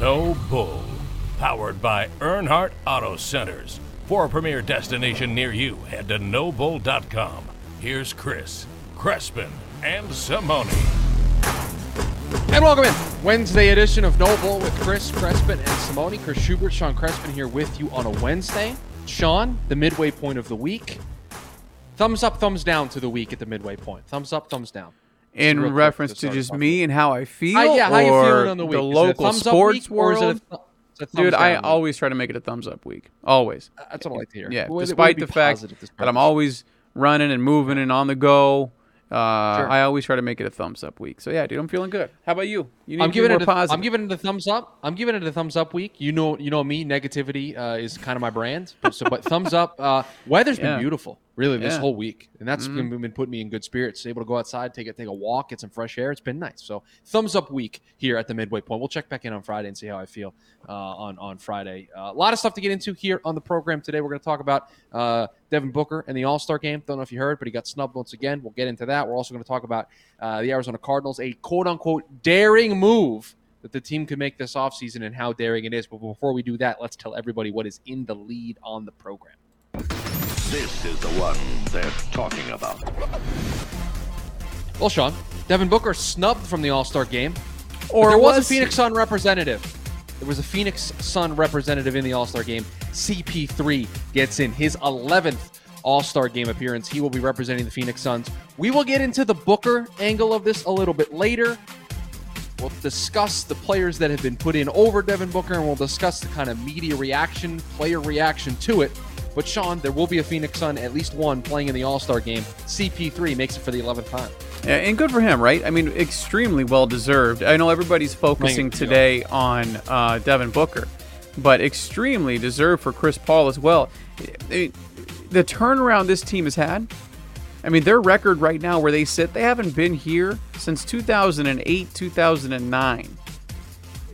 No Bull. Powered by Earnhardt Auto Centers. For a premier destination near you, head to nobull.com. Here's Chris, Crespin, and Simone. And welcome in Wednesday edition of No Bull with Chris Crespin and Simone. Chris Schubert, Sean Crespin here with you on a Wednesday. Sean, the midway point of the week. Thumbs up, thumbs down to the week at the midway point. Thumbs up, thumbs down. In real reference to to just off me and how I feel, Uh, yeah, how you or feeling on the week? the Is it a local sports week, or is it a world. th- it's a thumbs Dude, I week? always try to make it a thumbs up week. Always. That's what I like to hear. Yeah, Way to- way to despite the fact that I'm always running and moving and on the go. Uh, Sure. I always try to make it a thumbs up week. So yeah, dude, I'm feeling good. How about you? You need I'm giving it. A, positive. I'm giving it a thumbs up. I'm giving it a thumbs up week. You know, you know me. Negativity uh, is kind of my brand. But, so, but thumbs up. Uh, weather's Yeah. been beautiful, really, this Yeah. Mm-hmm. whole week, and that's been, been putting me in good spirits. Able to go outside, take a take a walk, get some fresh air. It's been nice. So thumbs up week here at the midway point. We'll check back in on Friday and see how I feel uh, on on Friday. Uh, a lot of stuff to get into here on the program today. We're going to talk about uh, Devin Booker and the All Star game. Don't know if you heard, but he got snubbed once again. We'll get into that. We're also going to talk about uh, the Arizona Cardinals, a quote unquote daring move that the team could make this offseason and how daring it is. But before we do that, let's tell everybody what is in the lead on the program. This is the one they're talking about. Well, Sean, Devin Booker snubbed from the All Star game. Or there was, was a Phoenix Sun representative. There was a Phoenix Sun representative in the All Star game. CP3 gets in his 11th All Star game appearance. He will be representing the Phoenix Suns. We will get into the Booker angle of this a little bit later. We'll discuss the players that have been put in over Devin Booker, and we'll discuss the kind of media reaction, player reaction to it. But Sean, there will be a Phoenix Sun, at least one, playing in the All Star game. CP3 makes it for the 11th time. Yeah, and good for him, right? I mean, extremely well deserved. I know everybody's focusing today on uh, Devin Booker, but extremely deserved for Chris Paul as well. The turnaround this team has had. I mean, their record right now, where they sit, they haven't been here since 2008, 2009.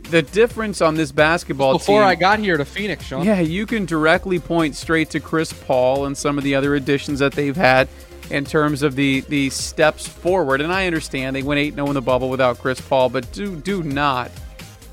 The difference on this basketball team Before team. I got here to Phoenix, Sean. Yeah, you can directly point straight to Chris Paul and some of the other additions that they've had in terms of the the steps forward. And I understand they went 8 0 in the bubble without Chris Paul, but do do not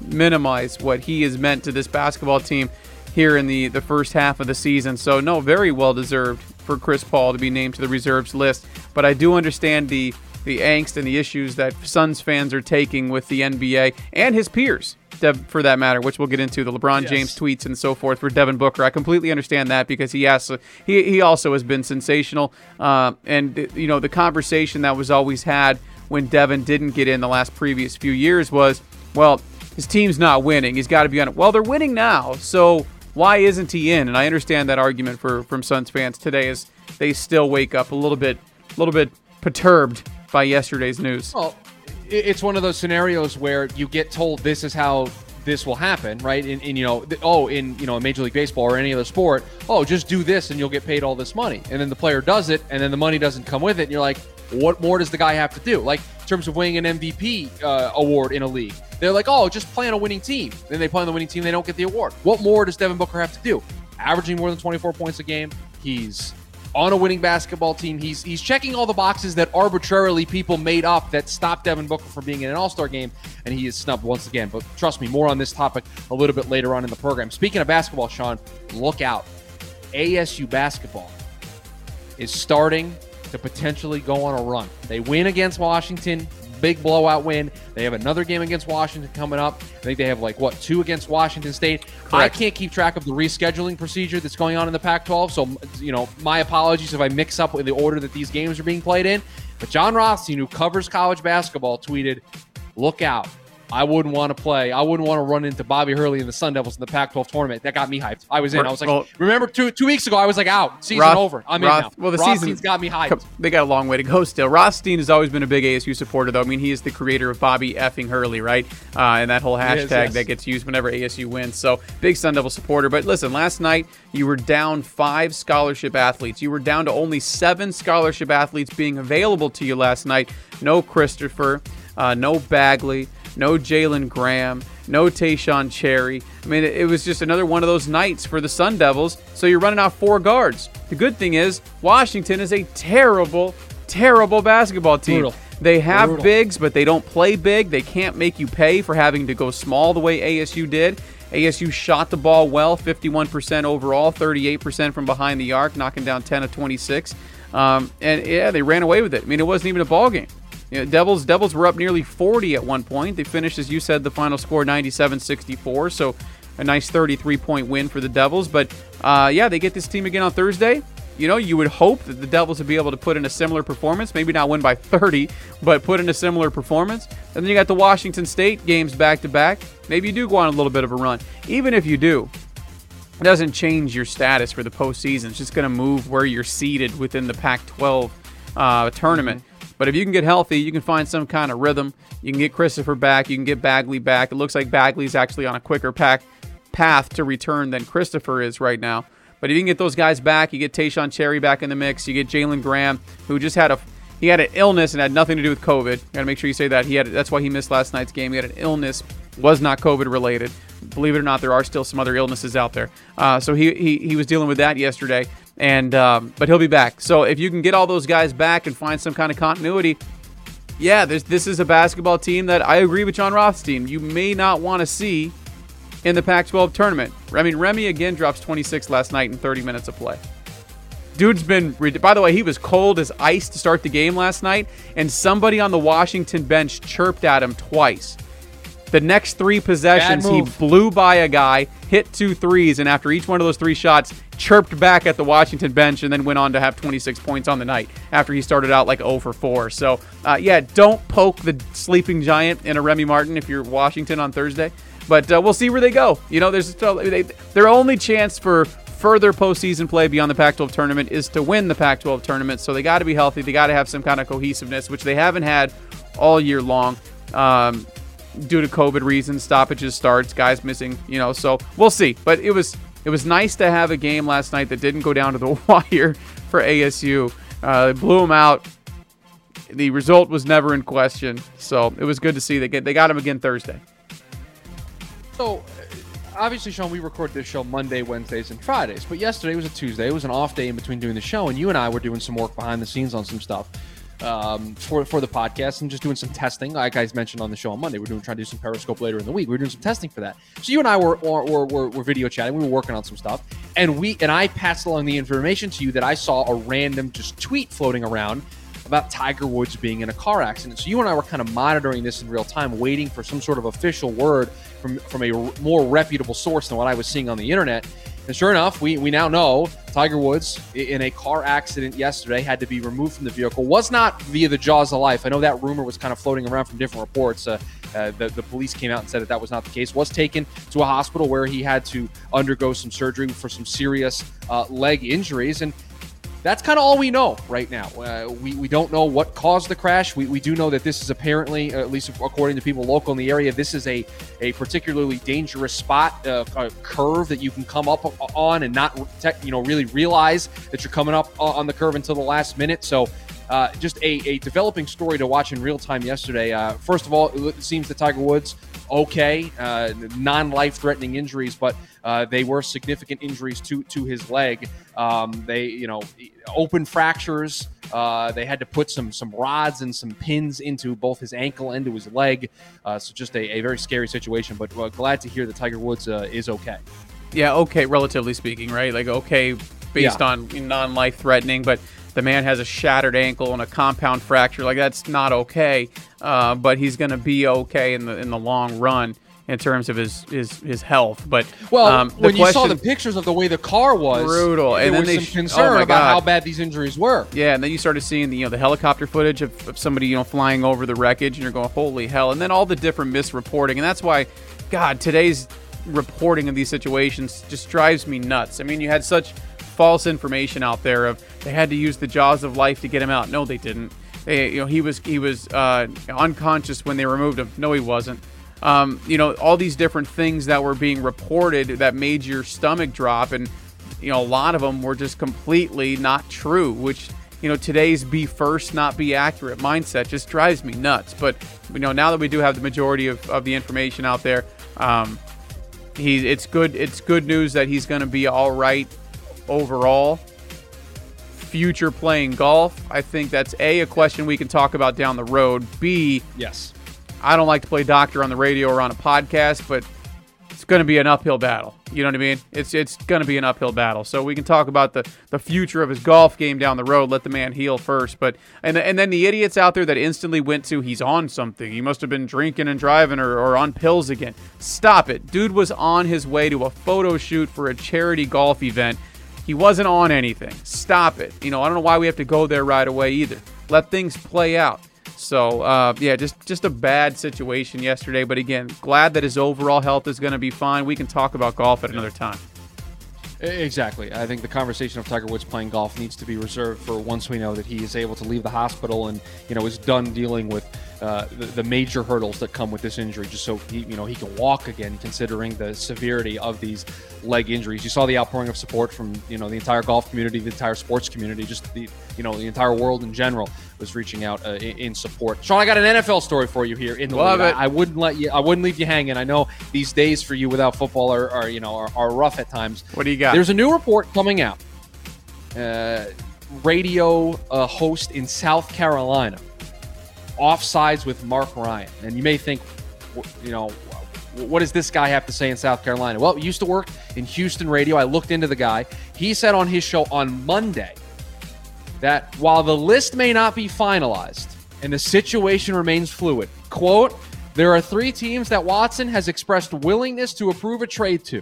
minimize what he has meant to this basketball team here in the, the first half of the season. So no, very well deserved for Chris Paul to be named to the reserves list. But I do understand the the angst and the issues that Suns fans are taking with the NBA and his peers, Dev, for that matter, which we'll get into the LeBron James tweets and so forth for Devin Booker. I completely understand that because he has he he also has been sensational, uh, and you know the conversation that was always had when Devin didn't get in the last previous few years was, well, his team's not winning. He's got to be on it. Well, they're winning now, so why isn't he in? And I understand that argument for from Suns fans today as they still wake up a little bit, a little bit perturbed by yesterday's news. Well, it's one of those scenarios where you get told this is how this will happen, right? In, you know, oh, in you know, Major League Baseball or any other sport, oh, just do this and you'll get paid all this money, and then the player does it, and then the money doesn't come with it, and you're like, what more does the guy have to do? Like in terms of winning an MVP uh, award in a league, they're like, oh, just play on a winning team. Then they play on the winning team, they don't get the award. What more does Devin Booker have to do? Averaging more than 24 points a game, he's on a winning basketball team. He's he's checking all the boxes that arbitrarily people made up that stopped Devin Booker from being in an All Star game, and he is snubbed once again. But trust me, more on this topic a little bit later on in the program. Speaking of basketball, Sean, look out! ASU basketball is starting to potentially go on a run. They win against Washington, big blowout win. They have another game against Washington coming up. I think they have like what two against Washington State. I can't keep track of the rescheduling procedure that's going on in the Pac-12. So you know, my apologies if I mix up with the order that these games are being played in. But Jon Rothstein, who covers college basketball, tweeted, "Look out." I wouldn't want to play. I wouldn't want to run into Bobby Hurley and the Sun Devils in the Pac-12 tournament. That got me hyped. I was in. I was like, Well- remember two two weeks ago, I was like, out. Season Roth- over. I'm Roth- in now. Well, the Rothstein's season's got me hyped. They got a long way to go still. Rothstein has always been a big ASU supporter, though. I mean, he is the creator of Bobby effing Hurley, right? Uh, and that whole hashtag is, yes. that gets used whenever ASU wins. So big Sun Devil supporter. But listen, last night you were down five scholarship athletes. You were down to only seven scholarship athletes being available to you last night. No Christopher, uh, no Bagley, no Jalen Graham, no Taeshon Cherry. I mean, it, was just another one of those nights for the Sun Devils. So you're running off four guards. The good thing is Washington is a terrible, terrible basketball team. Brutal. They have Brutal. bigs, but they don't play big. They can't make you pay for having to go small the way ASU did. ASU shot the ball well, 51% overall, 38% from behind the arc, knocking down 10 of 26. Um, and yeah, they ran away with it. I mean, it wasn't even a ball game. You know, Devils Devils were up nearly 40 at one point. They finished, as you said, the final score 97-64. So a nice 33 point win for the Devils. But uh, yeah, they get this team again on Thursday. You know, you would hope that the Devils would be able to put in a similar performance, maybe not win by 30, but put in a similar performance. And then you got the Washington State games back to back. Maybe you do go on a little bit of a run. Even if you do, it doesn't change your status for the postseason. It's just going to move where you're seated within the Pac 12 uh, tournament. But if you can get healthy, you can find some kind of rhythm. You can get Christopher back. You can get Bagley back. It looks like Bagley's actually on a quicker pack path to return than Christopher is right now. But if you can get those guys back, you get Taeshon Cherry back in the mix. You get Jalen Graham, who just had a he had an illness and had nothing to do with COVID. Got to make sure you say that he had that's why he missed last night's game. He had an illness, was not COVID related. Believe it or not, there are still some other illnesses out there. Uh, so he, he he was dealing with that yesterday, and um, but he'll be back. So if you can get all those guys back and find some kind of continuity, yeah, this this is a basketball team that I agree with Jon Rothstein. You may not want to see in the Pac-12 tournament. I mean, Remy again drops 26 last night in 30 minutes of play. Dude's been. By the way, he was cold as ice to start the game last night, and somebody on the Washington bench chirped at him twice. The next three possessions, he blew by a guy, hit two threes, and after each one of those three shots, chirped back at the Washington bench, and then went on to have 26 points on the night after he started out like 0 for 4. So, uh, yeah, don't poke the sleeping giant in a Remy Martin if you're Washington on Thursday. But uh, we'll see where they go. You know, there's still, they, their only chance for further postseason play beyond the Pac 12 tournament is to win the Pac 12 tournament. So they got to be healthy. They got to have some kind of cohesiveness, which they haven't had all year long. Um, due to COVID reasons, stoppages, starts, guys missing, you know. So we'll see. But it was it was nice to have a game last night that didn't go down to the wire for ASU. Uh, they blew them out. The result was never in question, so it was good to see they get they got him again Thursday. So, obviously, Sean, we record this show Monday, Wednesdays, and Fridays. But yesterday was a Tuesday. It was an off day in between doing the show, and you and I were doing some work behind the scenes on some stuff um, for for the podcast and just doing some testing. Like I mentioned on the show on Monday, we're doing trying to do some Periscope later in the week. We are doing some testing for that. So you and I were were, were, were were video chatting. We were working on some stuff, and we and I passed along the information to you that I saw a random just tweet floating around about Tiger Woods being in a car accident. So you and I were kind of monitoring this in real time, waiting for some sort of official word from from a more reputable source than what I was seeing on the internet. And sure enough, we, we now know Tiger Woods in a car accident yesterday had to be removed from the vehicle. Was not via the jaws of life. I know that rumor was kind of floating around from different reports. Uh, uh, the, the police came out and said that that was not the case. Was taken to a hospital where he had to undergo some surgery for some serious uh, leg injuries. And that's kind of all we know right now. Uh, we, we don't know what caused the crash. We, we do know that this is apparently, uh, at least according to people local in the area, this is a, a particularly dangerous spot, uh, a curve that you can come up on and not you know really realize that you're coming up on the curve until the last minute. So. Uh, just a, a developing story to watch in real time yesterday. Uh, first of all, it seems that Tiger Woods okay, uh, non-life threatening injuries, but uh, they were significant injuries to to his leg. Um, they, you know, open fractures. Uh, they had to put some some rods and some pins into both his ankle and to his leg. Uh, so just a, a very scary situation. But uh, glad to hear that Tiger Woods uh, is okay. Yeah, okay, relatively speaking, right? Like okay, based Yeah. on non-life threatening, but the man has a shattered ankle and a compound fracture. Like that's not okay. Uh, but he's going to be okay in the in the long run in terms of his his, his health. But Well, um, when you saw the pictures of the way the car was, Brutal. there And then was they some sh- concern oh about how bad these injuries were. Yeah, and then you started seeing the you know the helicopter footage of, of somebody you know flying over the wreckage, and you're going, holy hell! And then all the different misreporting, and that's why, God, today's reporting of these situations just drives me nuts. I mean, you had such false information out there of they had to use the jaws of life to get him out. No, they didn't. They, you know, he was he was uh, unconscious when they removed him. No, he wasn't. Um, you know, all these different things that were being reported that made your stomach drop, and you know, a lot of them were just completely not true. Which you know, today's be first, not be accurate mindset just drives me nuts. But you know, now that we do have the majority of, of the information out there, um, he's it's good. It's good news that he's going to be all right overall. future playing golf. I think that's A, a question we can talk about down the road. B, Yes. I don't like to play doctor on the radio or on a podcast, but it's going to be an uphill battle. You know what I mean? It's it's going to be an uphill battle. So we can talk about the the future of his golf game down the road. Let the man heal first. But and and then the idiots out there that instantly went to he's on something. He must have been drinking and driving or, or on pills again. Stop it. Dude was on his way to a photo shoot for a charity golf event. He wasn't on anything. Stop it. You know, I don't know why we have to go there right away either. Let things play out. So uh, yeah, just just a bad situation yesterday. But again, glad that his overall health is going to be fine. We can talk about golf at another time. Exactly. I think the conversation of Tiger Woods playing golf needs to be reserved for once we know that he is able to leave the hospital and you know is done dealing with uh, the, the major hurdles that come with this injury, just so he you know he can walk again, considering the severity of these leg injuries. You saw the outpouring of support from you know the entire golf community, the entire sports community, just the you know the entire world in general was reaching out uh, in, in support. Sean, I got an NFL story for you here in the Love lead. it. I, I wouldn't let you. I wouldn't leave you hanging. I know these days for you without football are, are you know are, are rough at times. What do you got? There's a new report coming out. Uh, radio uh, host in South Carolina, offsides with Mark Ryan, and you may think, you know, what does this guy have to say in South Carolina? Well, used to work in Houston radio. I looked into the guy. He said on his show on Monday that while the list may not be finalized and the situation remains fluid, quote, there are three teams that Watson has expressed willingness to approve a trade to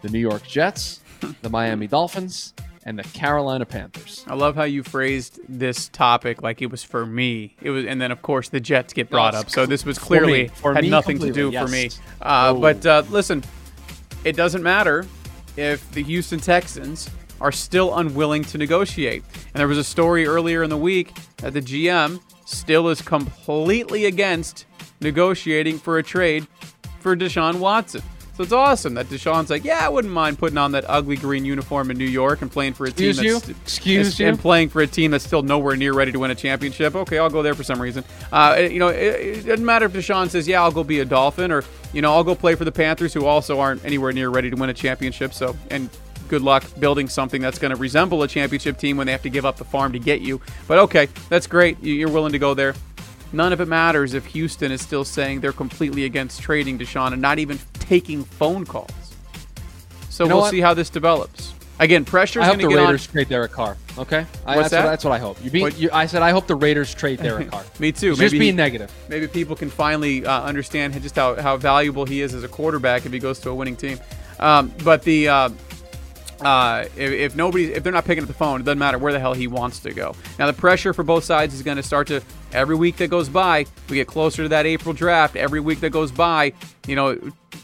the New York Jets, the Miami Dolphins, and the Carolina Panthers. I love how you phrased this topic like it was for me. It was, and then of course the Jets get brought up. So this was for clearly me. For had nothing to do completely, for me. Uh, Oh. But uh, listen, it doesn't matter if the Houston Texans are still unwilling to negotiate. And there was a story earlier in the week that the GM still is completely against negotiating for a trade for Deshaun Watson. So it's awesome that Deshaun's like, yeah, I wouldn't mind putting on that ugly green uniform in New York and playing for a Excuse team you? that's Excuse and, you? and playing for a team that's still nowhere near ready to win a championship. Okay, I'll go there for some reason. Uh, it- you know, it, it doesn't matter if Deshaun says, yeah, I'll go be a Dolphin, or you know, I'll go play for the Panthers, who also aren't anywhere near ready to win a championship. So, and good luck building something that's going to resemble a championship team when they have to give up the farm to get you. But okay, that's great. You're willing to go there. None of it matters if Houston is still saying they're completely against trading Deshaun and not even taking phone calls. So You know we'll what? see how this develops. Again, pressure's I hope going the to get on. Raiders trade Derek Carr. Okay, I, What's that's, that? What, that's what I hope. You, being, What- you I said I hope the Raiders trade Derek Carr. Me too. Just Maybe being he- negative. maybe people can finally uh, understand just how, how valuable he is as a quarterback if he goes to a winning team. Um, but the uh, uh, if, if nobody if they're not picking up the phone, it doesn't matter where the hell he wants to go. Now the pressure for both sides is going to start to every week that goes by. We get closer to that April draft. Every week that goes by, you know,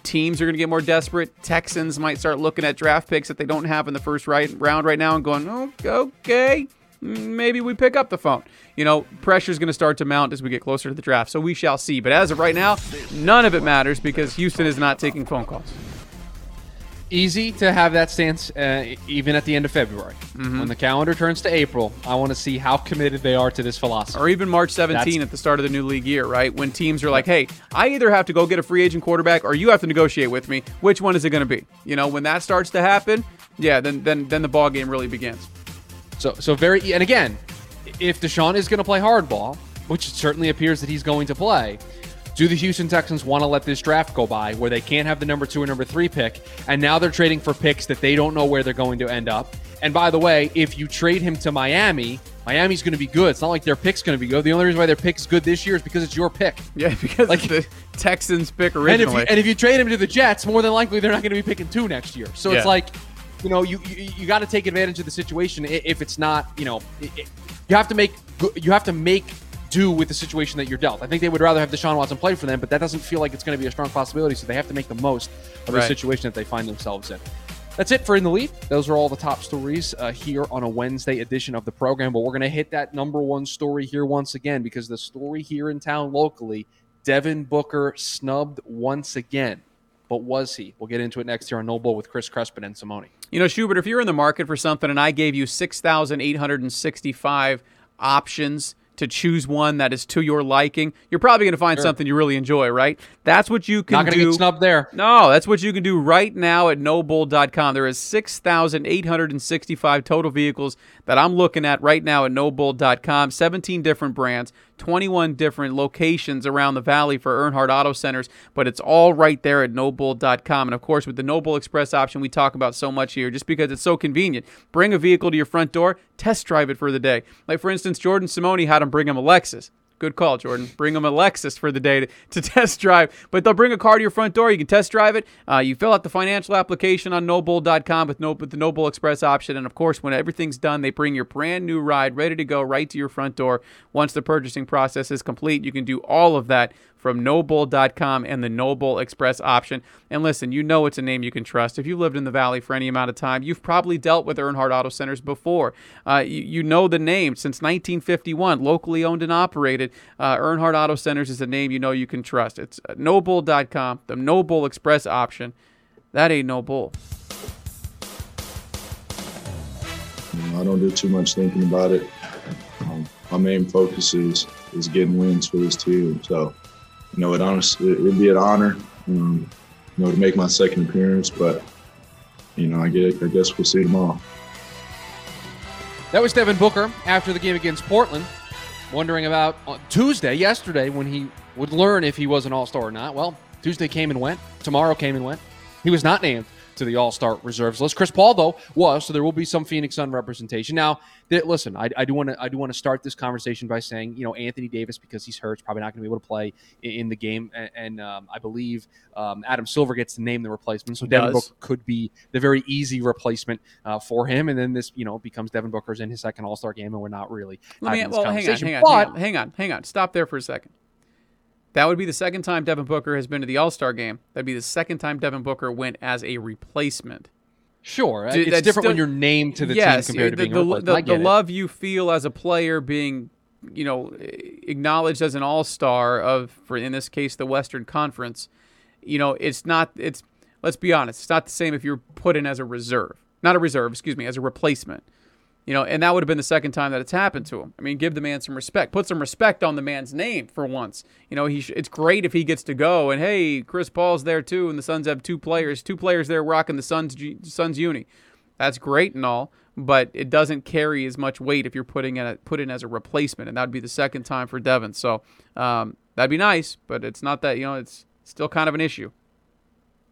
teams are going to get more desperate. Texans might start looking at draft picks that they don't have in the first right round right now and going, oh, okay, maybe we pick up the phone. You know, pressure is going to start to mount as we get closer to the draft. So we shall see. But as of right now, none of it matters because Houston is not taking phone calls. Easy to have that stance uh, even at the end of February. Mm-hmm. When the calendar turns to April, I want to see how committed they are to this philosophy. Or even March 17 That's- at the start of the new league year, right? When teams are like, hey, I either have to go get a free agent quarterback or you have to negotiate with me. Which one is it going to be? You know, when that starts to happen, yeah, then then then the ball game really begins. So, so very, and again, if Deshaun is going to play hardball, which it certainly appears that he's going to play, do the Houston Texans want to let this draft go by where they can't have the number two or number three pick, and now they're trading for picks that they don't know where they're going to end up? And by the way, if you trade him to Miami, Miami's going to be good. It's not like their pick's going to be good. The only reason why their pick's good this year is because it's your pick. Yeah, because Like- the Texans pick And if, originally. you, and if you trade him to the Jets, more than likely they're not going to be picking two next year. So Yeah. it's like, you know, you you, you got to take advantage of the situation. If it's not, you know, i i you have to make you have to make do with the situation that you're dealt. I think they would rather have Deshaun Watson play for them, but that doesn't feel like it's going to be a strong possibility. So they have to make the most of the situation that they find themselves in. That's it for In the Lead. Those are all the top stories uh, here on a Wednesday edition of the program. But we're going to hit that number one story here once again because the story here in town locally, Devin Booker snubbed once again. But was he? We'll get into it next here on No Bull with Chris Crespin and Simone. You know, Schubert, if you're in the market for something and I gave you 6,865 options to choose one that is to your liking, you're probably going to find Sure. something you really enjoy, right? That's what you can do. Not gonna get snubbed there. No, that's what you can do right now at nobull.com. There is 6,865 total vehicles that I'm looking at right now at nobull.com. 17 different brands, 21 different locations around the valley for Earnhardt Auto Centers, but it's all right there at nobull.com. And of course, with the Nobull Express option we talk about so much here, just because it's so convenient, bring a vehicle to your front door, test drive it for the day. Like, for instance, Jordan Simone had him bring him a Lexus. Good call, Jordan. Bring them a Lexus for the day to, to test drive. But they'll bring a car to your front door. You can test drive it. Uh, you fill out the financial application on Nobull.com with, no, with the Nobull Express option. And of course, when everything's done, they bring your brand new ride ready to go right to your front door. Once the purchasing process is complete, you can do all of that from Nobull.com and the Nobull Express option. And listen, you know it's a name you can trust. If you lived in the Valley for any amount of time, you've probably dealt with Earnhardt Auto Centers before. Uh, you, you know the name since 1951, locally owned and operated. Uh, Earnhardt Auto Centers is a name you know you can trust. It's uh, Nobull.com, the Nobull Express option. That ain't no bull. I don't do too much thinking about it. Um, my main focus is is getting wins for this team. So, you know, it honestly it'd be an honor, um, you know, to make my second appearance. But you know, I get I guess we'll see tomorrow. That was Devin Booker after the game against Portland, wondering about Tuesday, yesterday, when he would learn if he was an All Star or not. Well, Tuesday came and went. Tomorrow came and went. He was not named to the All Star reserves list. Chris Paul, though, was, so there will be some Phoenix Sun representation. Now, th- listen, I, I do want to I do want to start this conversation by saying, you know, Anthony Davis because he's hurt, is probably not going to be able to play in, in the game, and, and um, I believe um, Adam Silver gets to name the replacement, so Devin. Booker could be the very easy replacement uh, for him, and then this, you know, becomes Devin Booker's in his second All Star game, and we're not really Let me, this well, hang on, conversation. hang on, but hang on, hang on, hang on. Stop there for a second. That would be the second time Devin Booker has been to the All Star game. That'd be the second time Devin Booker went as a replacement. sure, Dude, it's different when you're named to the yes, team compared to the, being the, a replacement. the, the love you feel as a player being, you know, acknowledged as an All Star of, for in this case, the Western Conference. You know, it's not. It's let's be honest. It's not the same if you're put in as a reserve, not a reserve. Excuse me, as a replacement. You know, and that would have been the second time that it's happened to him. I mean, give the man some respect. Put some respect on the man's name for once. You know, he sh- it's great if he gets to go. And hey, Chris Paul's there too, and the Suns have two players, two players there rocking the Suns G- Suns uni. That's great and all, but it doesn't carry as much weight if you're putting in a, put in as a replacement, and that would be the second time for Devin. So um, that'd be nice, but it's not that you know it's still kind of an issue.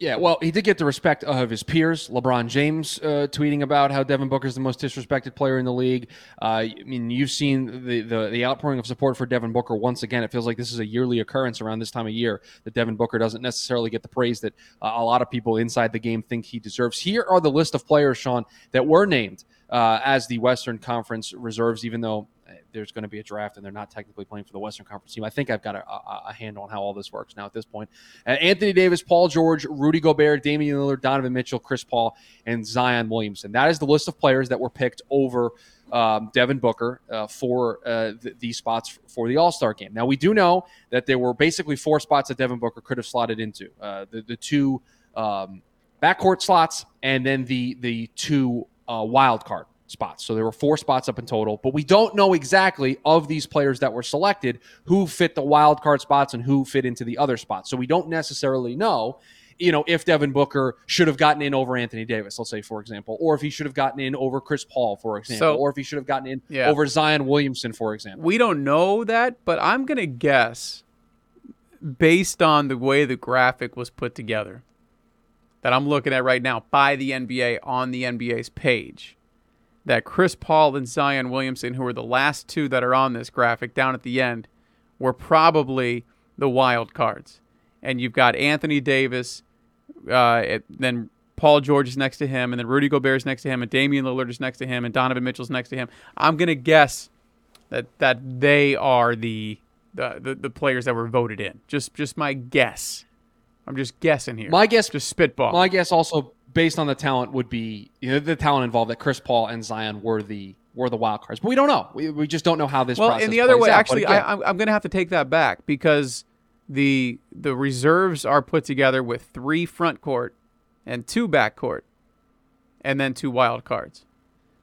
Yeah, well, he did get the respect of his peers. LeBron James uh, tweeting about how Devin Booker is the most disrespected player in the league. Uh, I mean, you've seen the, the the outpouring of support for Devin Booker once again. It feels like this is a yearly occurrence around this time of year that Devin Booker doesn't necessarily get the praise that uh, a lot of people inside the game think he deserves. Here are the list of players, Sean, that were named uh, as the Western Conference reserves, even though there's going to be a draft and they're not technically playing for the Western Conference team. I think I've got a, a, a handle on how all this works now at this point. Uh, Anthony Davis, Paul George, Rudy Gobert, Damian Lillard, Donovan Mitchell, Chris Paul, and Zion Williamson. That is the list of players that were picked over um, Devin Booker uh, for uh, th- these spots for the All Star game. Now, we do know that there were basically four spots that Devin Booker could have slotted into uh, the, the two um, backcourt slots and then the, the two uh, wild card spots. So there were four spots up in total, but we don't know exactly of these players that were selected who fit the wild card spots and who fit into the other spots. So we don't necessarily know, you know, if Devin Booker should have gotten in over Anthony Davis, let's say for example, or if he should have gotten in over Chris Paul, for example, So- or if he should have gotten in Yeah. over Zion Williamson, for example. We don't know that, but I'm gonna guess, based on the way the graphic was put together, that I'm looking at right now by the NBA on the NBA's page, that Chris Paul and Zion Williamson, who are the last two that are on this graphic down at the end, were probably the wild cards. And you've got Anthony Davis, uh, it- then Paul George is next to him, and then Rudy Gobert is next to him, and Damian Lillard is next to him, and Donovan Mitchell's next to him. I'm gonna guess that that they are the the, the, the players that were voted in. Just just my guess. I'm just guessing here. My guess just spitball. My guess also based on the talent would be you know, the talent involved that Chris Paul and Zion were the were the wild cards. But we don't know. We, we just don't know how this well, process and the other way, out. Actually, again, I, I'm, I'm going to have to take that back because the the reserves are put together with three front court and two back court, and then two wild cards.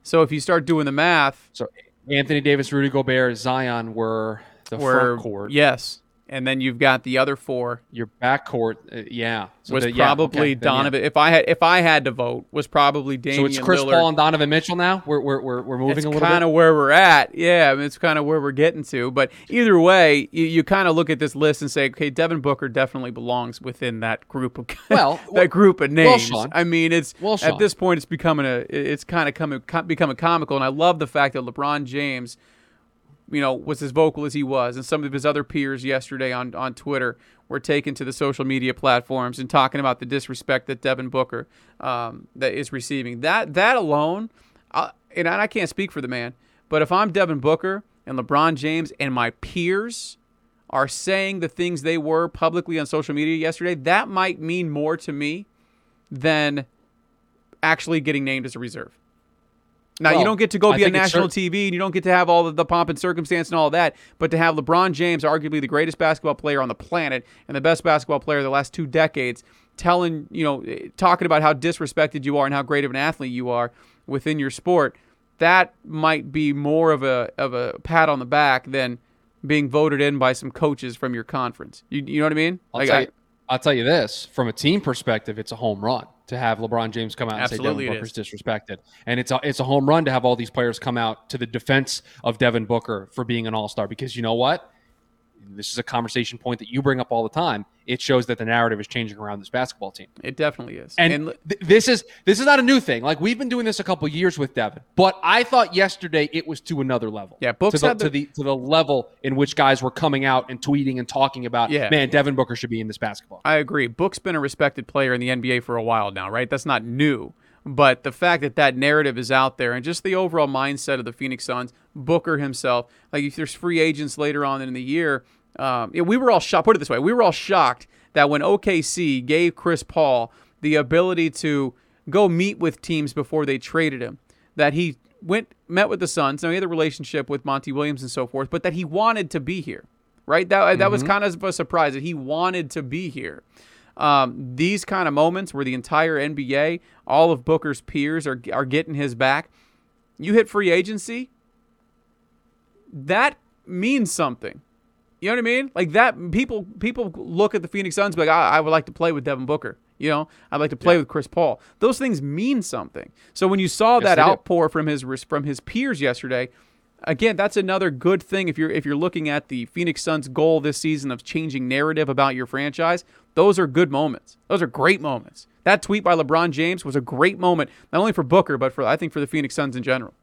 So if you start doing the math, So Anthony Davis, Rudy Gobert, Zion were the Were- front court. Yes. And then you've got the other four Your back court, uh, yeah, So was the- yeah, probably okay, then, yeah. Donovan. If I had if I had to vote, was probably Damian So it's Chris Lillard. Paul and Donovan Mitchell now. We're we're we're, we're moving It's a little kind of where we're at. Yeah, I mean, it's kind of where we're getting to. But either way, you, you kind of look at this list and say, okay, Devin Booker definitely belongs within that group of Well, that group of well, names. Sean. I mean, it's Well, at this point, it's becoming a, it's kind of coming becoming comical. And I love the fact that LeBron James, you know, was as vocal as he was, and some of his other peers yesterday on on Twitter were taken to the social media platforms and talking about the disrespect that Devin Booker um, that is receiving. That that alone, I, and I can't speak for the man, but if I'm Devin Booker and LeBron James and my peers are saying the things they were publicly on social media yesterday, that might mean more to me than actually getting named as a reserve. Now you don't get to go be on national TV and you don't get to have all the, the pomp and circumstance and all that, but to have LeBron James, arguably the greatest basketball player on the planet and the best basketball player of the last two decades, telling you know eh, talking about how disrespected you are and how great of an athlete you are within your sport, that might be more of a of a pat on the back than being voted in by some coaches from your conference. You, you know what I mean? I'll, Like, tell I- I'll tell you this: from a team perspective, it's a home run to have LeBron James come out and Absolutely say Devin Booker's disrespected, and it's a it's a home run to have all these players come out to the defense of Devin Booker for being an All Star. Because you know what? This is a conversation point that you bring up all the time. It shows that the narrative is changing around this basketball team. it definitely is. And, li- th- this is this is not a new thing. Like we've been doing this a couple years with Devin, but I thought yesterday it was to another level. Yeah, Books to the, the- to the to the level in which guys were coming out and tweeting and talking about. Yeah. man, Devin Booker should be in this basketball. I agree. Book's been a respected player in the NBA for a while now, right? That's not new. But the fact that that narrative is out there and just the overall mindset of the Phoenix Suns, Booker himself, like if there's free agents later on in the year, um, we were all shocked. Put it this way, we were all shocked that when OKC gave Chris Paul the ability to go meet with teams before they traded him, that he went met with the Suns. Now he had a relationship with Monty Williams and so forth, but that he wanted to be here, right? That that was kind of a surprise that he wanted to be here. Um, these kind of moments where the entire NBA, all of Booker's peers are are getting his back. You hit free agency, that means something. You know what I mean? Like that people people look at the Phoenix Suns and be like, I, I would like to play with Devin Booker. You know, I'd like to play with Chris Paul. Those things mean something. So when you saw Yes, that outpour from his from his peers yesterday, again, that's another good thing if you're if you're looking at the Phoenix Suns goal this season of changing narrative about your franchise. Those are good moments. Those are great moments. That tweet by LeBron James was a great moment, not only for Booker, but for I think for the Phoenix Suns in general.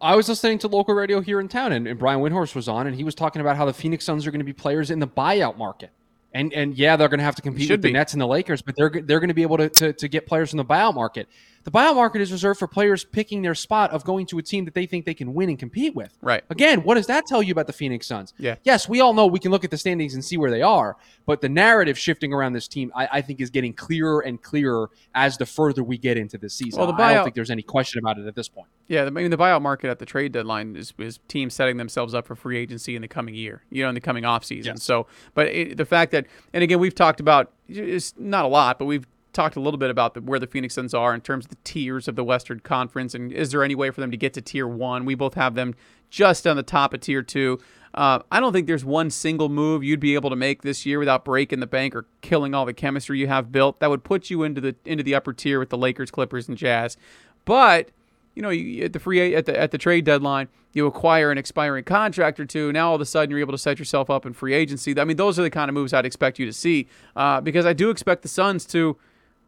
I was listening to local radio here in town, and, and Brian Windhorst was on, and he was talking about how the Phoenix Suns are going to be players in the buyout market. And and yeah, they're going to have to compete Should with the. Nets and the Lakers, but they're they're going to be able to, to to get players in the buyout market. The buyout market is reserved for players picking their spot of going to a team that they think they can win and compete with. Right. Again, what does that tell you about the Phoenix Suns? Yeah. Yes, we all know we can look at the standings and see where they are, but the narrative shifting around this team, I, I think, is getting clearer and clearer as the further we get into the season. Well, the buyout, I don't think there's any question about it at this point. Yeah, I mean the buyout market at the trade deadline is, is teams setting themselves up for free agency in the coming year, you know, in the coming offseason. Yes. So, but it, the fact that, and again, we've talked about it's not a lot, but we've talked a little bit about the, where the Phoenix Suns are in terms of the tiers of the Western Conference, and is there any way for them to get to tier one? We both have them just on the top of tier two. Uh, I don't think there's one single move you'd be able to make this year without breaking the bank or killing all the chemistry you have built that would put you into the into the upper tier with the Lakers, Clippers, and Jazz. But you know, you, at the free at the at the trade deadline, you acquire an expiring contract or two. Now all of a sudden, you're able to set yourself up in free agency. I mean, those are the kind of moves I'd expect you to see, uh, because I do expect the Suns to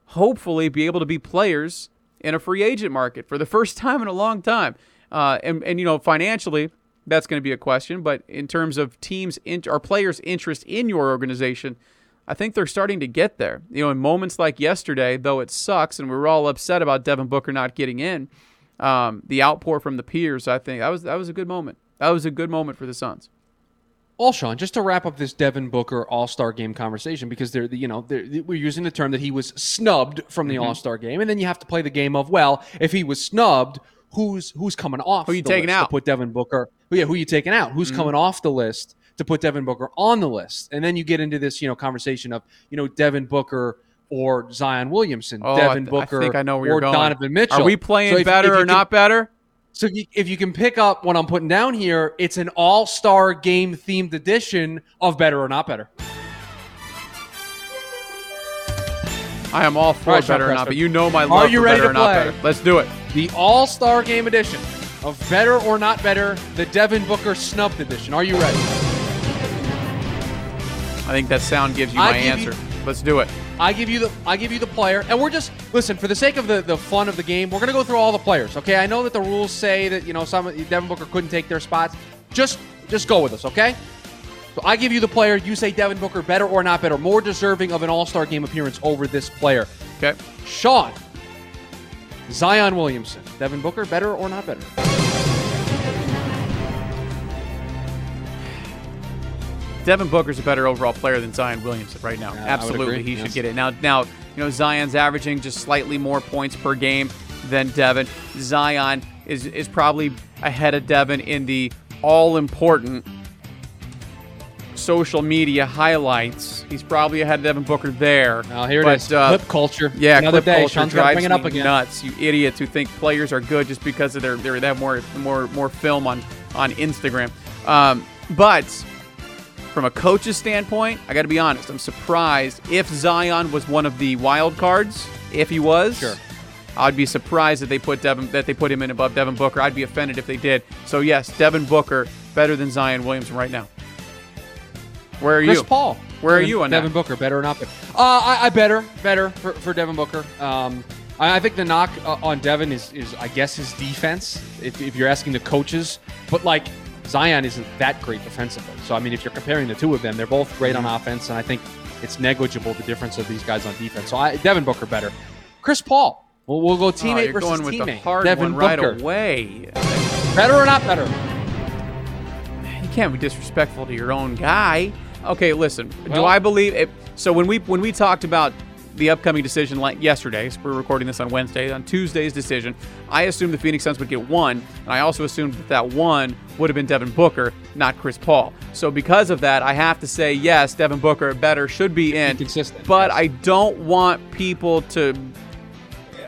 hopefully be able to be players in a free agent market for the first time in a long time. Uh, and and you know, financially, that's going to be a question. But in terms of teams in, or players' interest in your organization. I think they're starting to get there. You know, in moments like yesterday, though it sucks, and we were all upset about Devin Booker not getting in, um, the outpour from the peers, I think that was that was a good moment. That was a good moment for the Suns. All Sean, just to wrap up this Devin Booker All Star Game conversation, because they're you know they're, we're using the term that he was snubbed from Mm-hmm. the All Star Game, and then you have to play the game of well, if he was snubbed, who's who's coming off? Who you the taking list out? to put Devin Booker? Yeah, who you taking out? Who's Mm-hmm. coming off the list to put Devin Booker on the list? And then you get into this you know conversation of you know Devin Booker or Zion Williamson, Oh, I Devin th- I Booker think I know where or you're going. Donovan Mitchell. Are we playing if- if better you or can- not better? So if you, can pick up what I'm putting down here, it's an all-star game themed edition of Better or Not Better. I am all for All right, better or not, but you know my love Are love you for ready better to or not play? better. Let's do it. The all-star game edition of Better or Not Better, the Devin Booker snubbed edition. Are you ready? I think that sound gives you my give you- answer. Let's do it. I give you the I give you the player, and we're just listen for the sake of the, the fun of the game. We're gonna go through all the players. Okay, I know that the rules say that you know some Devin Booker couldn't take their spots. Just just go with us, okay? So I give you the player. You say Devin Booker better or not better, more deserving of an All Star game appearance over this player. Okay. Sean, Zion Williamson, Devin Booker better or not better? Devin Booker's a better overall player than Zion Williamson right now. Yeah, Absolutely, he should get it. Now, now, you know, Zion's averaging just slightly more points per game than Devin. Zion is is probably ahead of Devin in the all important social media highlights. He's probably ahead of Devin Booker there. Now here it But, is. uh, Clip culture. Yeah, another clip day. culture Sean's drives bring it up me again. nuts. You idiots who think players are good just because of their, their they have more more more film on on Instagram. Um, but from a coach's standpoint, I got to be honest. I'm surprised if Zion was one of the wild cards. If he was, Sure. I'd be surprised that they put Devin that they put him in above Devin Booker. I'd be offended if they did. So yes, Devin Booker better than Zion Williamson right now. Where are Chris you? Paul. Where are you on Devin that? Booker? Better or not better? Uh, I, I better, better for, for Devin Booker. Um, I, I think the knock uh, on Devin is, is, I guess, his defense. If, if you're asking the coaches, but like Zion isn't that great defensively. So I mean, if you're comparing the two of them, they're both great on mm-hmm. offense, and I think it's negligible the difference of these guys on defense. So I, Devin Booker better. Chris Paul. We'll, we'll go teammate Oh, teammate you're versus going with teammate. the hard Devin one right Booker. away. Better or not better? You can't be disrespectful to your own guy. Okay, listen. do I believe it? So when we when we talked about the upcoming decision like yesterday, so we're recording this on Wednesday, on Tuesday's decision, I assumed the Phoenix Suns would get one, and I also assumed that that one would have been Devin Booker, not Chris Paul. So because of that, I have to say yes, Devin Booker better should be in. consistent, But. I don't want people to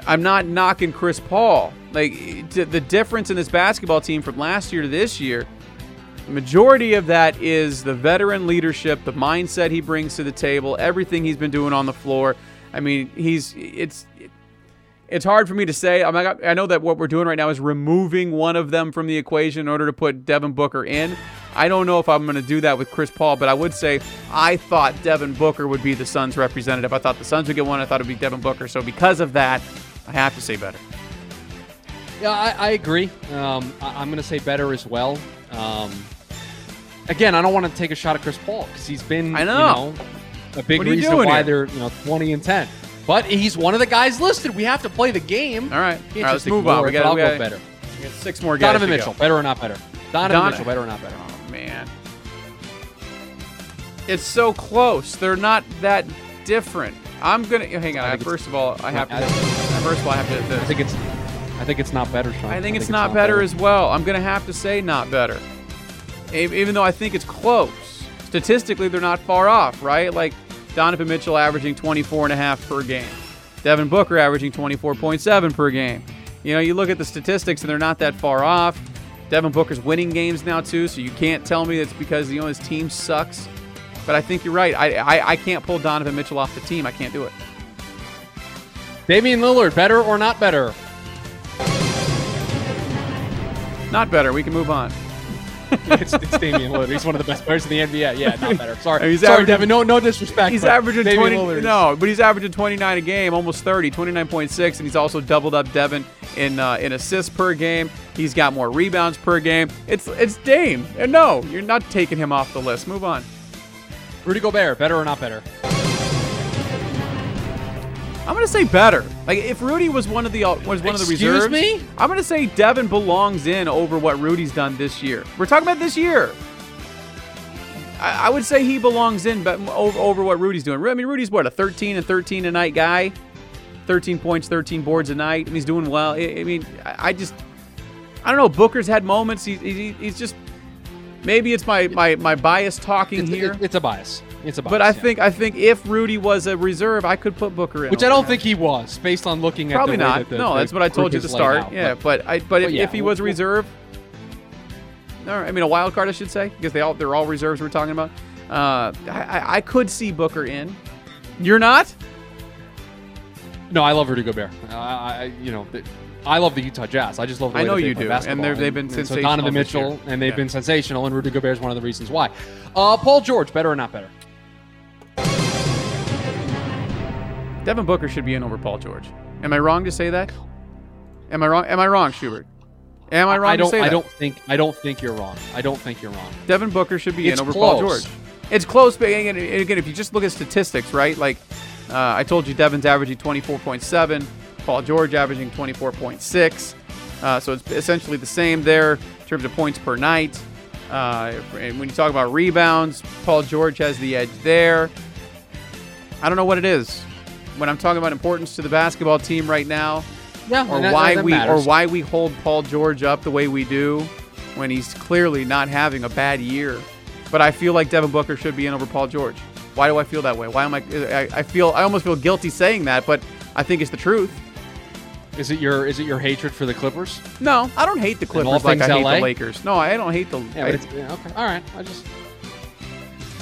I'm not knocking Chris Paul. Like the difference in this basketball team from last year to this year, the majority of that is the veteran leadership, the mindset he brings to the table, everything he's been doing on the floor. I mean, he's it's it's hard for me to say. I'm not, I know that what we're doing right now is removing one of them from the equation in order to put Devin Booker in. I don't know if I'm going to do that with Chris Paul, but I would say I thought Devin Booker would be the Suns representative. I thought the Suns would get one. I thought it would be Devin Booker. So because of that, I have to say better. Yeah, I, I agree. Um, I, am going to say better as well. Um, again, I don't want to take a shot at Chris Paul because he's been, I know. you know, a big What are you reason why here? they're you know 20 and 10. But he's one of the guys listed. We have to play the game. All right. Can't All right, just let's move on. We got I'll go better. we got six more guys. Donovan to Mitchell, Go. better or not better? Donovan Don- Mitchell, better or not better? Oh man, it's so close. They're not that different. I'm gonna oh, hang on. I think it's- First of all, I have to. I- First of all, I have to. I think it's, I think it's not better, Sean. I think it's not better as well. I'm going to have to say not better. Even though I think it's close. Statistically, they're not far off, right? Like Donovan Mitchell averaging 24 and a half per game. Devin Booker averaging 24.7 per game. You know, you look at the statistics and they're not that far off. Devin Booker's winning games now too, so you can't tell me it's because you know his team sucks. But I think you're right. I, I I can't pull Donovan Mitchell off the team. I can't do it. Damian Lillard, better or not better? Not better. We can move on. it's, it's Damian Lillard. He's one of the best players in the NBA. Yeah, not better. Sorry, He's sorry, averaging- Devin. No, no disrespect. He's averaging Damian 20. Lillard No, but he's averaging 29 a game, almost 30, 29.6, and he's also doubled up Devin in uh, in assists per game. He's got more rebounds per game. It's it's Dame. And no, you're not taking him off the list. Move on. Rudy Gobert, better or not better? I'm gonna say better. Like if Rudy was one of the uh, was one of the Excuse reserves, me? I'm gonna say Devin belongs in over what Rudy's done this year. We're talking about this year. I, I would say he belongs in, but over, over what Rudy's doing. I mean, Rudy's what a 13 and 13 a night guy, 13 points, 13 boards a night, and he's doing well. I, I mean, I, I just, I don't know. Booker's had moments. He's, he, he's just maybe it's my my my bias talking It's, here. it- it's a bias. It's a. But I yeah. think I think if Rudy was a reserve, I could put Booker in. which I don't think he was, based on looking at Probably not. that the- no, that's what I told you at the is laid start. out, yeah, but- but I but if, yeah, if he was a reserve, or, I mean a wild card, I should say, because they all they're all reserves we're talking about. Uh, I, I could see Booker in. You're not. No, I love Rudy Gobert. I, I you know, the, I love the Utah Jazz. I just love. The Utah. I know you do, and they've been so sensational Donovan this year. Mitchell, and they've Yeah. been sensational, and Rudy Gobert is one of the reasons why. Uh, Paul George, better or not better? Devin Booker should be in over Paul George. Am I wrong to say that? Am I wrong? Am I wrong, Schubert? Am I wrong I don't. to say I don't think. I don't think you're wrong. I don't think you're wrong. Devin Booker should be It's in over Paul. George. It's close, but again, again, if you just look at statistics, right? Like uh, I told you, Devin's averaging 24.7, Paul George averaging 24.6. Uh, so it's essentially the same there in terms of points per night. Uh, and when you talk about rebounds, Paul George has the edge there. I don't know what it is. When I'm talking about importance to the basketball team right now, Yeah, or that- why that we or why we hold Paul George up the way we do when he's clearly not having a bad year. But I feel like Devin Booker should be in over Paul George. Why do I feel that way? Why am I? I, I feel I almost feel guilty saying that, but I think it's the truth. Is it your is it your hatred for the Clippers? No, I don't hate the Clippers like I things hate LA? the Lakers. No, I don't hate the. Yeah, I- it's, yeah, okay. All right. I just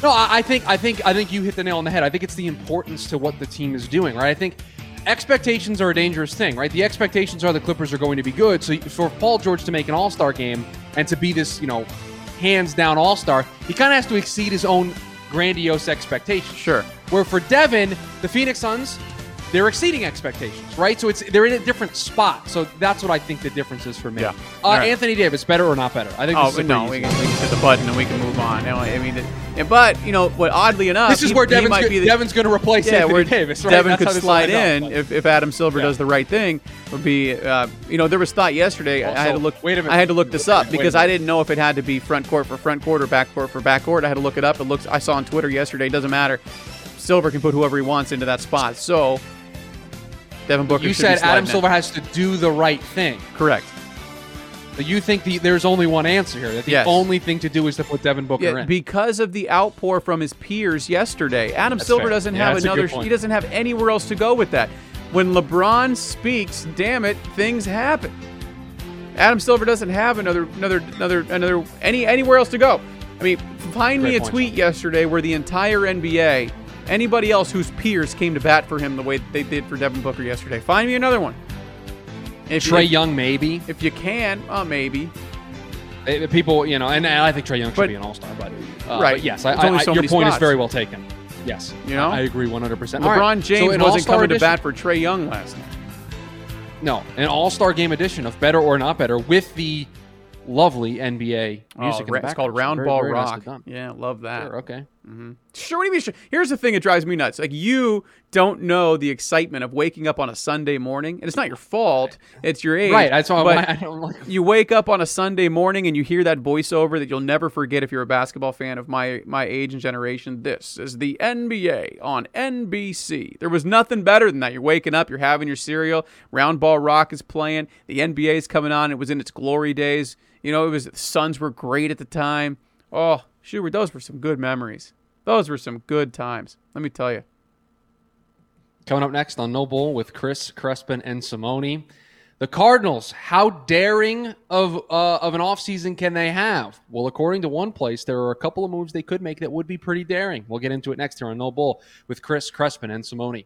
no. I, I think I think I think you hit the nail on the head. I think it's the importance to what the team is doing, right? I think expectations are a dangerous thing, right? The expectations are the Clippers are going to be good. So for Paul George to make an All Star game and to be this, you know, hands down All Star, he kind of has to exceed his own grandiose expectations. Sure. Where for Devin, the Phoenix Suns, they're exceeding expectations, right? So it's they're in a different spot. So that's what I think the difference is for me. Yeah. Uh, right. Anthony Davis, better or not better? I think Oh this is a no, we can, we can hit the button and we can move on. I mean, and, but you know, what oddly enough, This is he- where Devin's, might go- be the, Devin's going to replace yeah, Anthony where Davis. Right? Devin That's could slide in up. if, if Adam Silver Yeah. does the right thing. Would be, uh, you know, there was thought yesterday. I had to look. wait a minute. I had to look this up because I didn't know if it had to be front court for front court or back court for back court. I had to look it up. It looks. I saw on Twitter yesterday. It doesn't matter. Silver can put whoever he wants into that spot. So Devin Booker. You said sliding Adam in. Silver has to do the right thing. Correct. But you think the, there's only one answer here. That the Yes. only thing to do is to put Devin Booker Yeah, in. because of the outpour from his peers yesterday. Adam That's Silver fair. doesn't Yeah, have that's a good another. He doesn't have anywhere else to go with that. When LeBron speaks, damn it, things happen. Adam Silver doesn't have another, another, another, another, any anywhere else to go. I mean, find me a point, tweet yesterday where the entire NBA, anybody else whose peers came to bat for him the way they did for Devin Booker yesterday. Find me another one. If Trae you, Young, maybe. if you can, uh, maybe. Eh, People, you know, and, and I think Trae Young should But- be an All Star. But uh, Right. But yes, I, I, so your point is very well taken. Yes. You know? I agree 100. percent LeBron James so wasn't coming to bat for Trae Young last night. No, an All Star Game edition of Better or Not Better with the lovely NBA music. Oh, in the it's called Round Ball very Rock. done. Yeah, love that. Sure, okay. Sure, what do you mean? Sure? Here's the thing that drives me nuts. Like you don't know the excitement of waking up on a Sunday morning, and it's not your fault. It's your age. Right. That's why but I don't like. you wake up on a Sunday morning and you hear that voiceover that you'll never forget if you're a basketball fan of my my age and generation. This is the NBA on NBC. There was nothing better than that. You're waking up, you're having your cereal, Round Ball Rock is playing, the NBA is coming on. It was in its glory days. You know, it was the Suns were great at the time. Oh, Schubert, those were some good memories. Those were some good times. Let me tell you. Coming up next on No Bull with Chris Crespin and Simone. The Cardinals, how daring of uh, of an offseason can they have? Well, according to one place, there are a couple of moves they could make that would be pretty daring. We'll get into it next here on No Bull with Chris Crespin and Simone.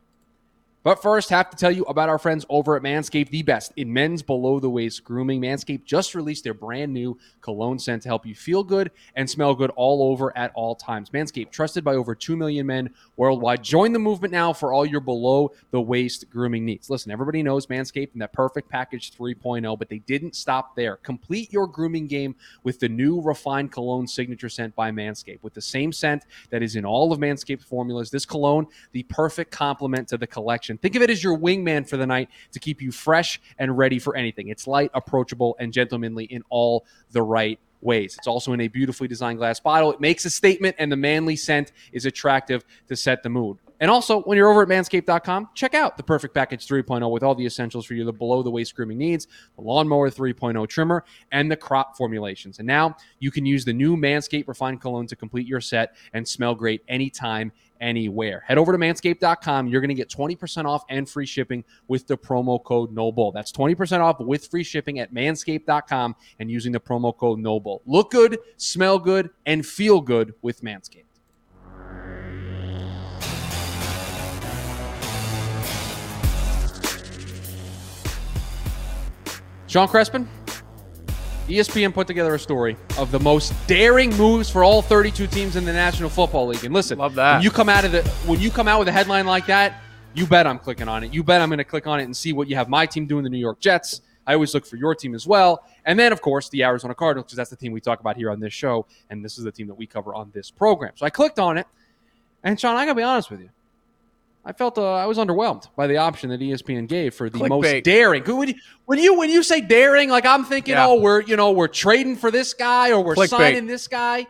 But first, have to tell you about our friends over at Manscaped, the best in men's below the waist grooming. Manscaped just released their brand new cologne scent to help you feel good and smell good all over at all times. Manscaped, trusted by over 2 million men worldwide. Join the movement now for all your below the waist grooming needs. Listen, everybody knows Manscaped and that perfect package 3.0, but they didn't stop there. Complete your grooming game with the new refined cologne signature scent by Manscaped. With the same scent that is in all of Manscaped's formulas, this cologne, the perfect complement to the collection. Think of it as your wingman for the night to keep you fresh and ready for anything. It's light, approachable, and gentlemanly in all the right ways. It's also in a beautifully designed glass bottle. It makes a statement, and the manly scent is attractive to set the mood. And also, when you're over at manscaped.com, check out the Perfect Package 3.0 with all the essentials for your below the waist grooming needs, the Lawnmower 3.0 trimmer, and the crop formulations. And now you can use the new Manscaped Refined Cologne to complete your set and smell great anytime, anywhere. Head over to manscaped.com. You're going to get 20% off and free shipping with the promo code NOBULL. That's 20% off with free shipping at manscaped.com and using the promo code NOBULL. Look good, smell good, and feel good with Manscaped. Sean Crespin, ESPN put together a story of the most daring moves for all 32 teams in the National Football League. And listen, Love that. when you come out of the when you come out with a headline like that, you bet I'm clicking on it. You bet I'm going to click on it and see what you have my team doing, the New York Jets. I always look for your team as well. And then, of course, the Arizona Cardinals, because that's the team we talk about here on this show. And this is the team that we cover on this program. So I clicked on it. And Sean, I got to be honest with you. I felt uh, I was underwhelmed by the option that ESPN gave for the most Clickbait. daring. When you, when you when you say daring, like I'm thinking, Yeah. oh, we're you know we're trading for this guy or we're Clickbait. signing this guy.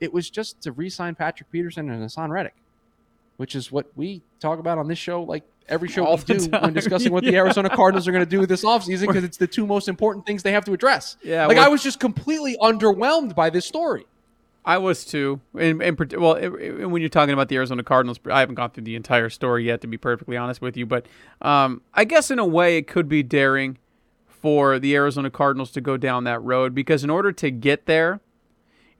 It was just to re-sign Patrick Peterson and Haason Reddick, which is what we talk about on this show, like every show All we do time. when discussing what the Arizona Cardinals are going to do this offseason because it's the two most important things they have to address. Yeah, like I was just completely underwhelmed by this story. I was too. And, and well, it- it- when you're talking about the Arizona Cardinals, I haven't gone through the entire story yet, to be perfectly honest with you. But um, I guess in a way, it could be daring for the Arizona Cardinals to go down that road because in order to get there,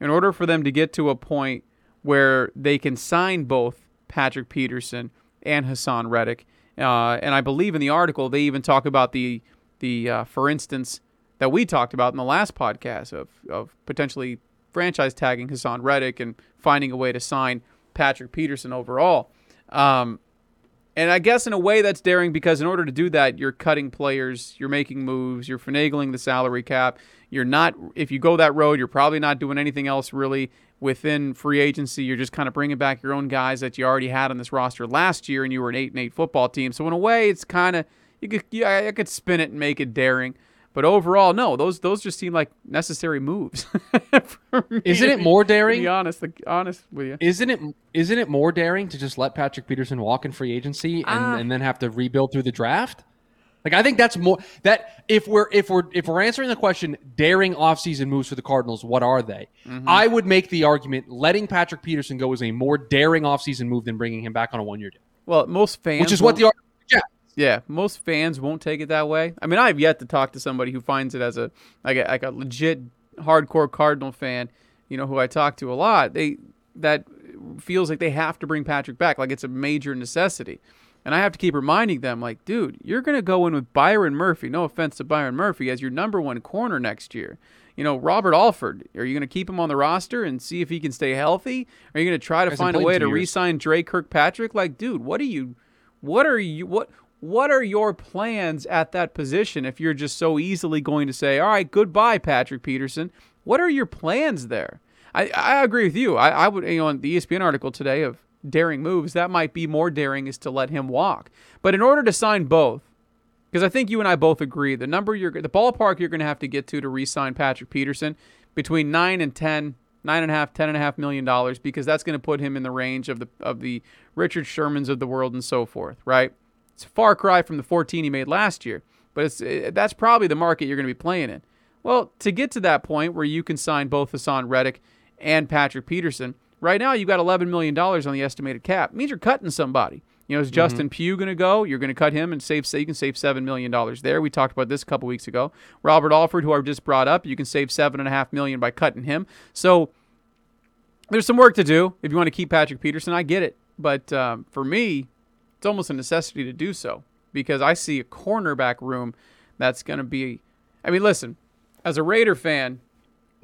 in order for them to get to a point where they can sign both Patrick Peterson and Haason Reddick, uh, and I believe in the article they even talk about the the uh, for instance that we talked about in the last podcast of of potentially franchise tagging Haason Reddick and finding a way to sign Patrick Peterson overall. Um, and I guess in a way that's daring because in order to do that, you're cutting players, you're making moves, you're finagling the salary cap. You're not, if you go that road, you're probably not doing anything else really within free agency. You're just kind of bringing back your own guys that you already had on this roster last year, and you were an eight and eight football team. So in a way, it's kind of you could, yeah, I could spin it and make it daring. But overall, no, those those just seem like necessary moves. Isn't it more to be daring? honest, honest with you. Isn't it isn't it more daring to just let Patrick Peterson walk in free agency and, Ah. and then have to rebuild through the draft? Like I think that's more that if we're if we're if we're answering the question daring offseason moves for the Cardinals, what are they? Mm-hmm. I would make the argument letting Patrick Peterson go is a more daring offseason move than bringing him back on a one year deal, Well, most fans, which is what the argument suggests. Yeah, most fans won't take it that way. I mean, I've yet to talk to somebody who finds it as a like a, like a legit hardcore Cardinal fan, you know, who I talk to a lot. They that feels like they have to bring Patrick back, like it's a major necessity. And I have to keep reminding them, like, dude, you're going to go in with Byron Murphy. No offense to Byron Murphy, as your number one corner next year. You know, Robert Alford. Are you going to keep him on the roster and see if he can stay healthy? Are you going to try to Hasn't find a way to years. re-sign Drake Kirkpatrick? Like, dude, what are you? What are you? What? What are your plans at that position if you're just so easily going to say, all right, goodbye, Patrick Peterson? What are your plans there? I, I agree with you. I, I would, you know, in the ESPN article today of daring moves, that might be more daring is to let him walk. But in order to sign both, because I think you and I both agree, the number you're, the ballpark you're going to have to get to to re-sign Patrick Peterson between nine and ten, nine and a half, ten and a half million dollars, because that's going to put him in the range of the of the Richard Shermans of the world and so forth, right? It's a far cry from the 14 he made last year, but it's it, that's probably the market you're going to be playing in. Well, to get to that point where you can sign both Haason Reddick and Patrick Peterson, right now you've got 11 million dollars on the estimated cap. It means you're cutting somebody. You know, is Justin Pugh going to go? You're going to cut him and save. Say you can save seven million dollars there. We talked about this a couple weeks ago. Robert Alford, who I just brought up, you can save seven and a half million by cutting him. So there's some work to do if you want to keep Patrick Peterson. I get it, but um, for me, it's almost a necessity to do so because I see a cornerback room that's going to be. I mean, listen, as a Raider fan,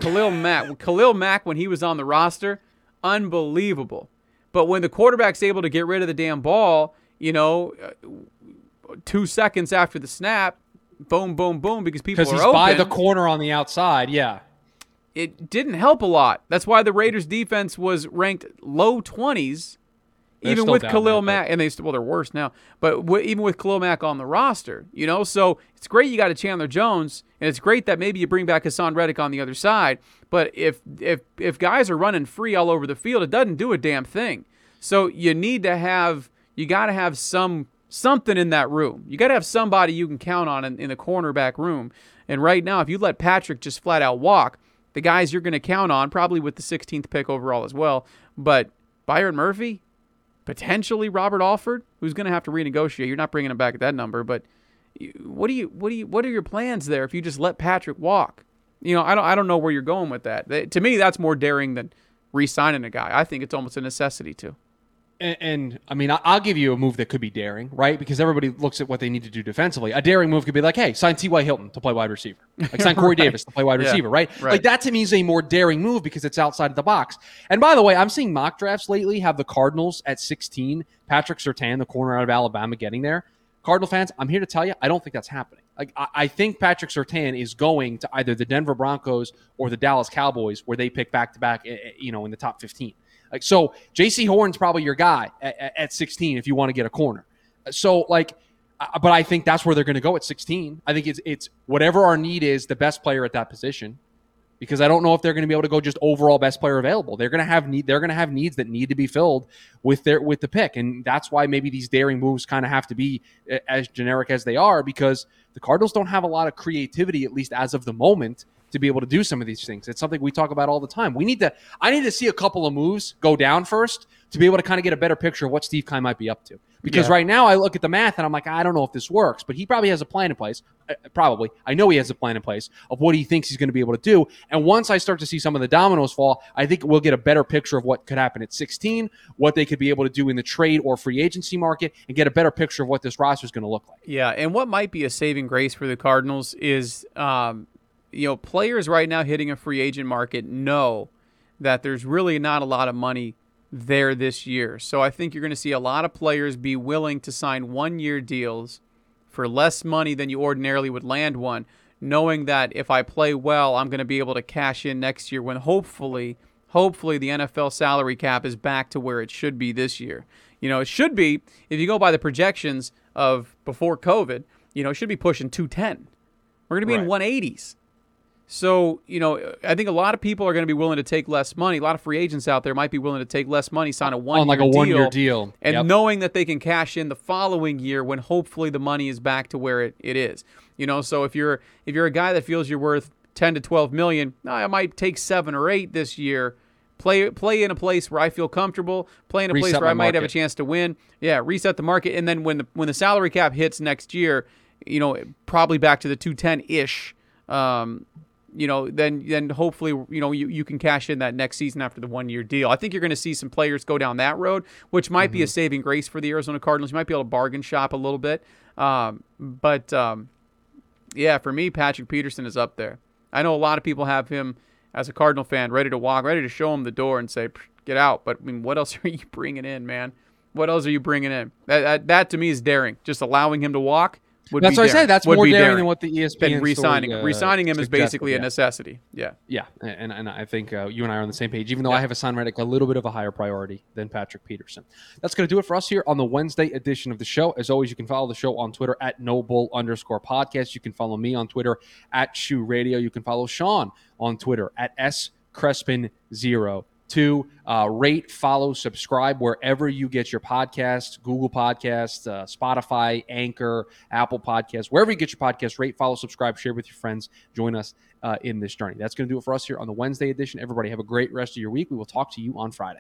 Khalil Mack, Khalil Mack when he was on the roster, unbelievable. But when the quarterback's able to get rid of the damn ball, you know, uh, two seconds after the snap, boom, boom, boom, because people Because are he's open by the corner on the outside, yeah. it didn't help a lot. That's why the Raiders defense was ranked low 20s They're even with Khalil there, Mack and they well they're worse now. But w- even with Khalil Mack on the roster, you know, so it's great you got a Chandler Jones and it's great that maybe you bring back Haason Reddick on the other side, but if if if guys are running free all over the field, it doesn't do a damn thing. So you need to have you got to have some something in that room. You got to have somebody you can count on in, in the cornerback room. And right now, if you let Patrick just flat out walk, the guys you're going to count on, probably with the 16th pick overall as well, but Byron Murphy, potentially Robert Alford, who's going to have to renegotiate. You're not bringing him back at that number, but what do you what do you what are your plans there if you just let Patrick walk? You know, I don't I don't know where you're going with that. To me, that's more daring than re-signing a guy. I think it's almost a necessity to. And, and, I mean, I'll give you a move that could be daring, right? Because everybody looks at what they need to do defensively. A daring move could be like, hey, sign T.Y. Hilton to play wide receiver. Like sign Corey right. Davis to play wide yeah. receiver, right? right? Like that to me is a more daring move because it's outside of the box. And by the way, I'm seeing mock drafts lately have the Cardinals at 16, Patrick Surtain, the corner out of Alabama, getting there. Cardinal fans, I'm here to tell you, I don't think that's happening. Like I, I think Patrick Surtain is going to either the Denver Broncos or the Dallas Cowboys, where they pick back to back, eh, eh, you know, in the top 15. Like so, Jaycee Horn's probably your guy at, at 16 if you want to get a corner. So like, uh, but I think that's where they're going to go at 16. I think it's it's whatever our need is, the best player at that position because I don't know if they're going to be able to go just overall best player available. They're going to have need they're going to have needs that need to be filled with their with the pick, and that's why maybe these daring moves kind of have to be as generic as they are because the Cardinals don't have a lot of creativity at least as of the moment to be able to do some of these things. It's something we talk about all the time. We need to I need to see a couple of moves go down first to be able to kind of get a better picture of what Steve Keim might be up to. Because yeah. right now I look at the math and I'm like, I don't know if this works, but he probably has a plan in place. Uh, probably. I know he has a plan in place of what he thinks he's going to be able to do. And once I start to see some of the dominoes fall, I think we'll get a better picture of what could happen at 16, what they could be able to do in the trade or free agency market, and get a better picture of what this roster is going to look like. Yeah. And what might be a saving grace for the Cardinals is, um, you know, players right now hitting a free agent market know that there's really not a lot of money there this year. So I think you're going to see a lot of players be willing to sign one year deals for less money than you ordinarily would land one, knowing that if I play well, I'm going to be able to cash in next year when hopefully, hopefully the NFL salary cap is back to where it should be this year. You know, it should be, if you go by the projections of before COVID, you know, it should be pushing 210. We're going to be right. in 180s. So, you know, I think a lot of people are going to be willing to take less money. A lot of free agents out there might be willing to take less money, sign a one on like a one year deal, and yep. knowing that they can cash in the following year when hopefully the money is back to where it, it is. You know, so if you're if you're a guy that feels you're worth ten to twelve million, I might take seven or eight this year. Play play in a place where I feel comfortable. Play in a reset place where I might market. have a chance to win. Yeah, reset the market, and then when the when the salary cap hits next year, you know, probably back to the two ten ish. Um, you know, then then hopefully you know you, you can cash in that next season after the one year deal. I think you're going to see some players go down that road, which might mm-hmm. be a mm-hmm. saving grace for the Arizona Cardinals. You might be able to bargain shop a little bit, um, but um, yeah, for me, Patrick Peterson is up there. I know a lot of people have him as a Cardinal fan ready to walk, ready to show him the door and say, "Get out." But I mean, what else are you bringing in, man? What else are you bringing in? That, that, that to me is daring. Just allowing him to walk that's what daring. I said. That's more daring, daring, than what the ESPN re-signing story, him. Uh, re-signing him is basically yeah. a necessity. Yeah, yeah, and and I think uh, you and I are on the same page. Even though yeah. I have Haason Reddick a little bit of a higher priority than Patrick Peterson. That's going to do it for us here on the Wednesday edition of the show. As always, you can follow the show on Twitter at Nobull underscore podcast. You can follow me on Twitter at Shoe Radio. You can follow Sean on Twitter at S Crespin Zero to uh, rate, follow, subscribe wherever you get your podcasts Google Podcasts, uh, Spotify, Anchor, Apple Podcasts, wherever you get your podcasts. Rate, follow, subscribe, share with your friends. Join us uh, in this journey. That's going to do it for us here on the Wednesday edition. Everybody, have a great rest of your week. We will talk to you on Friday.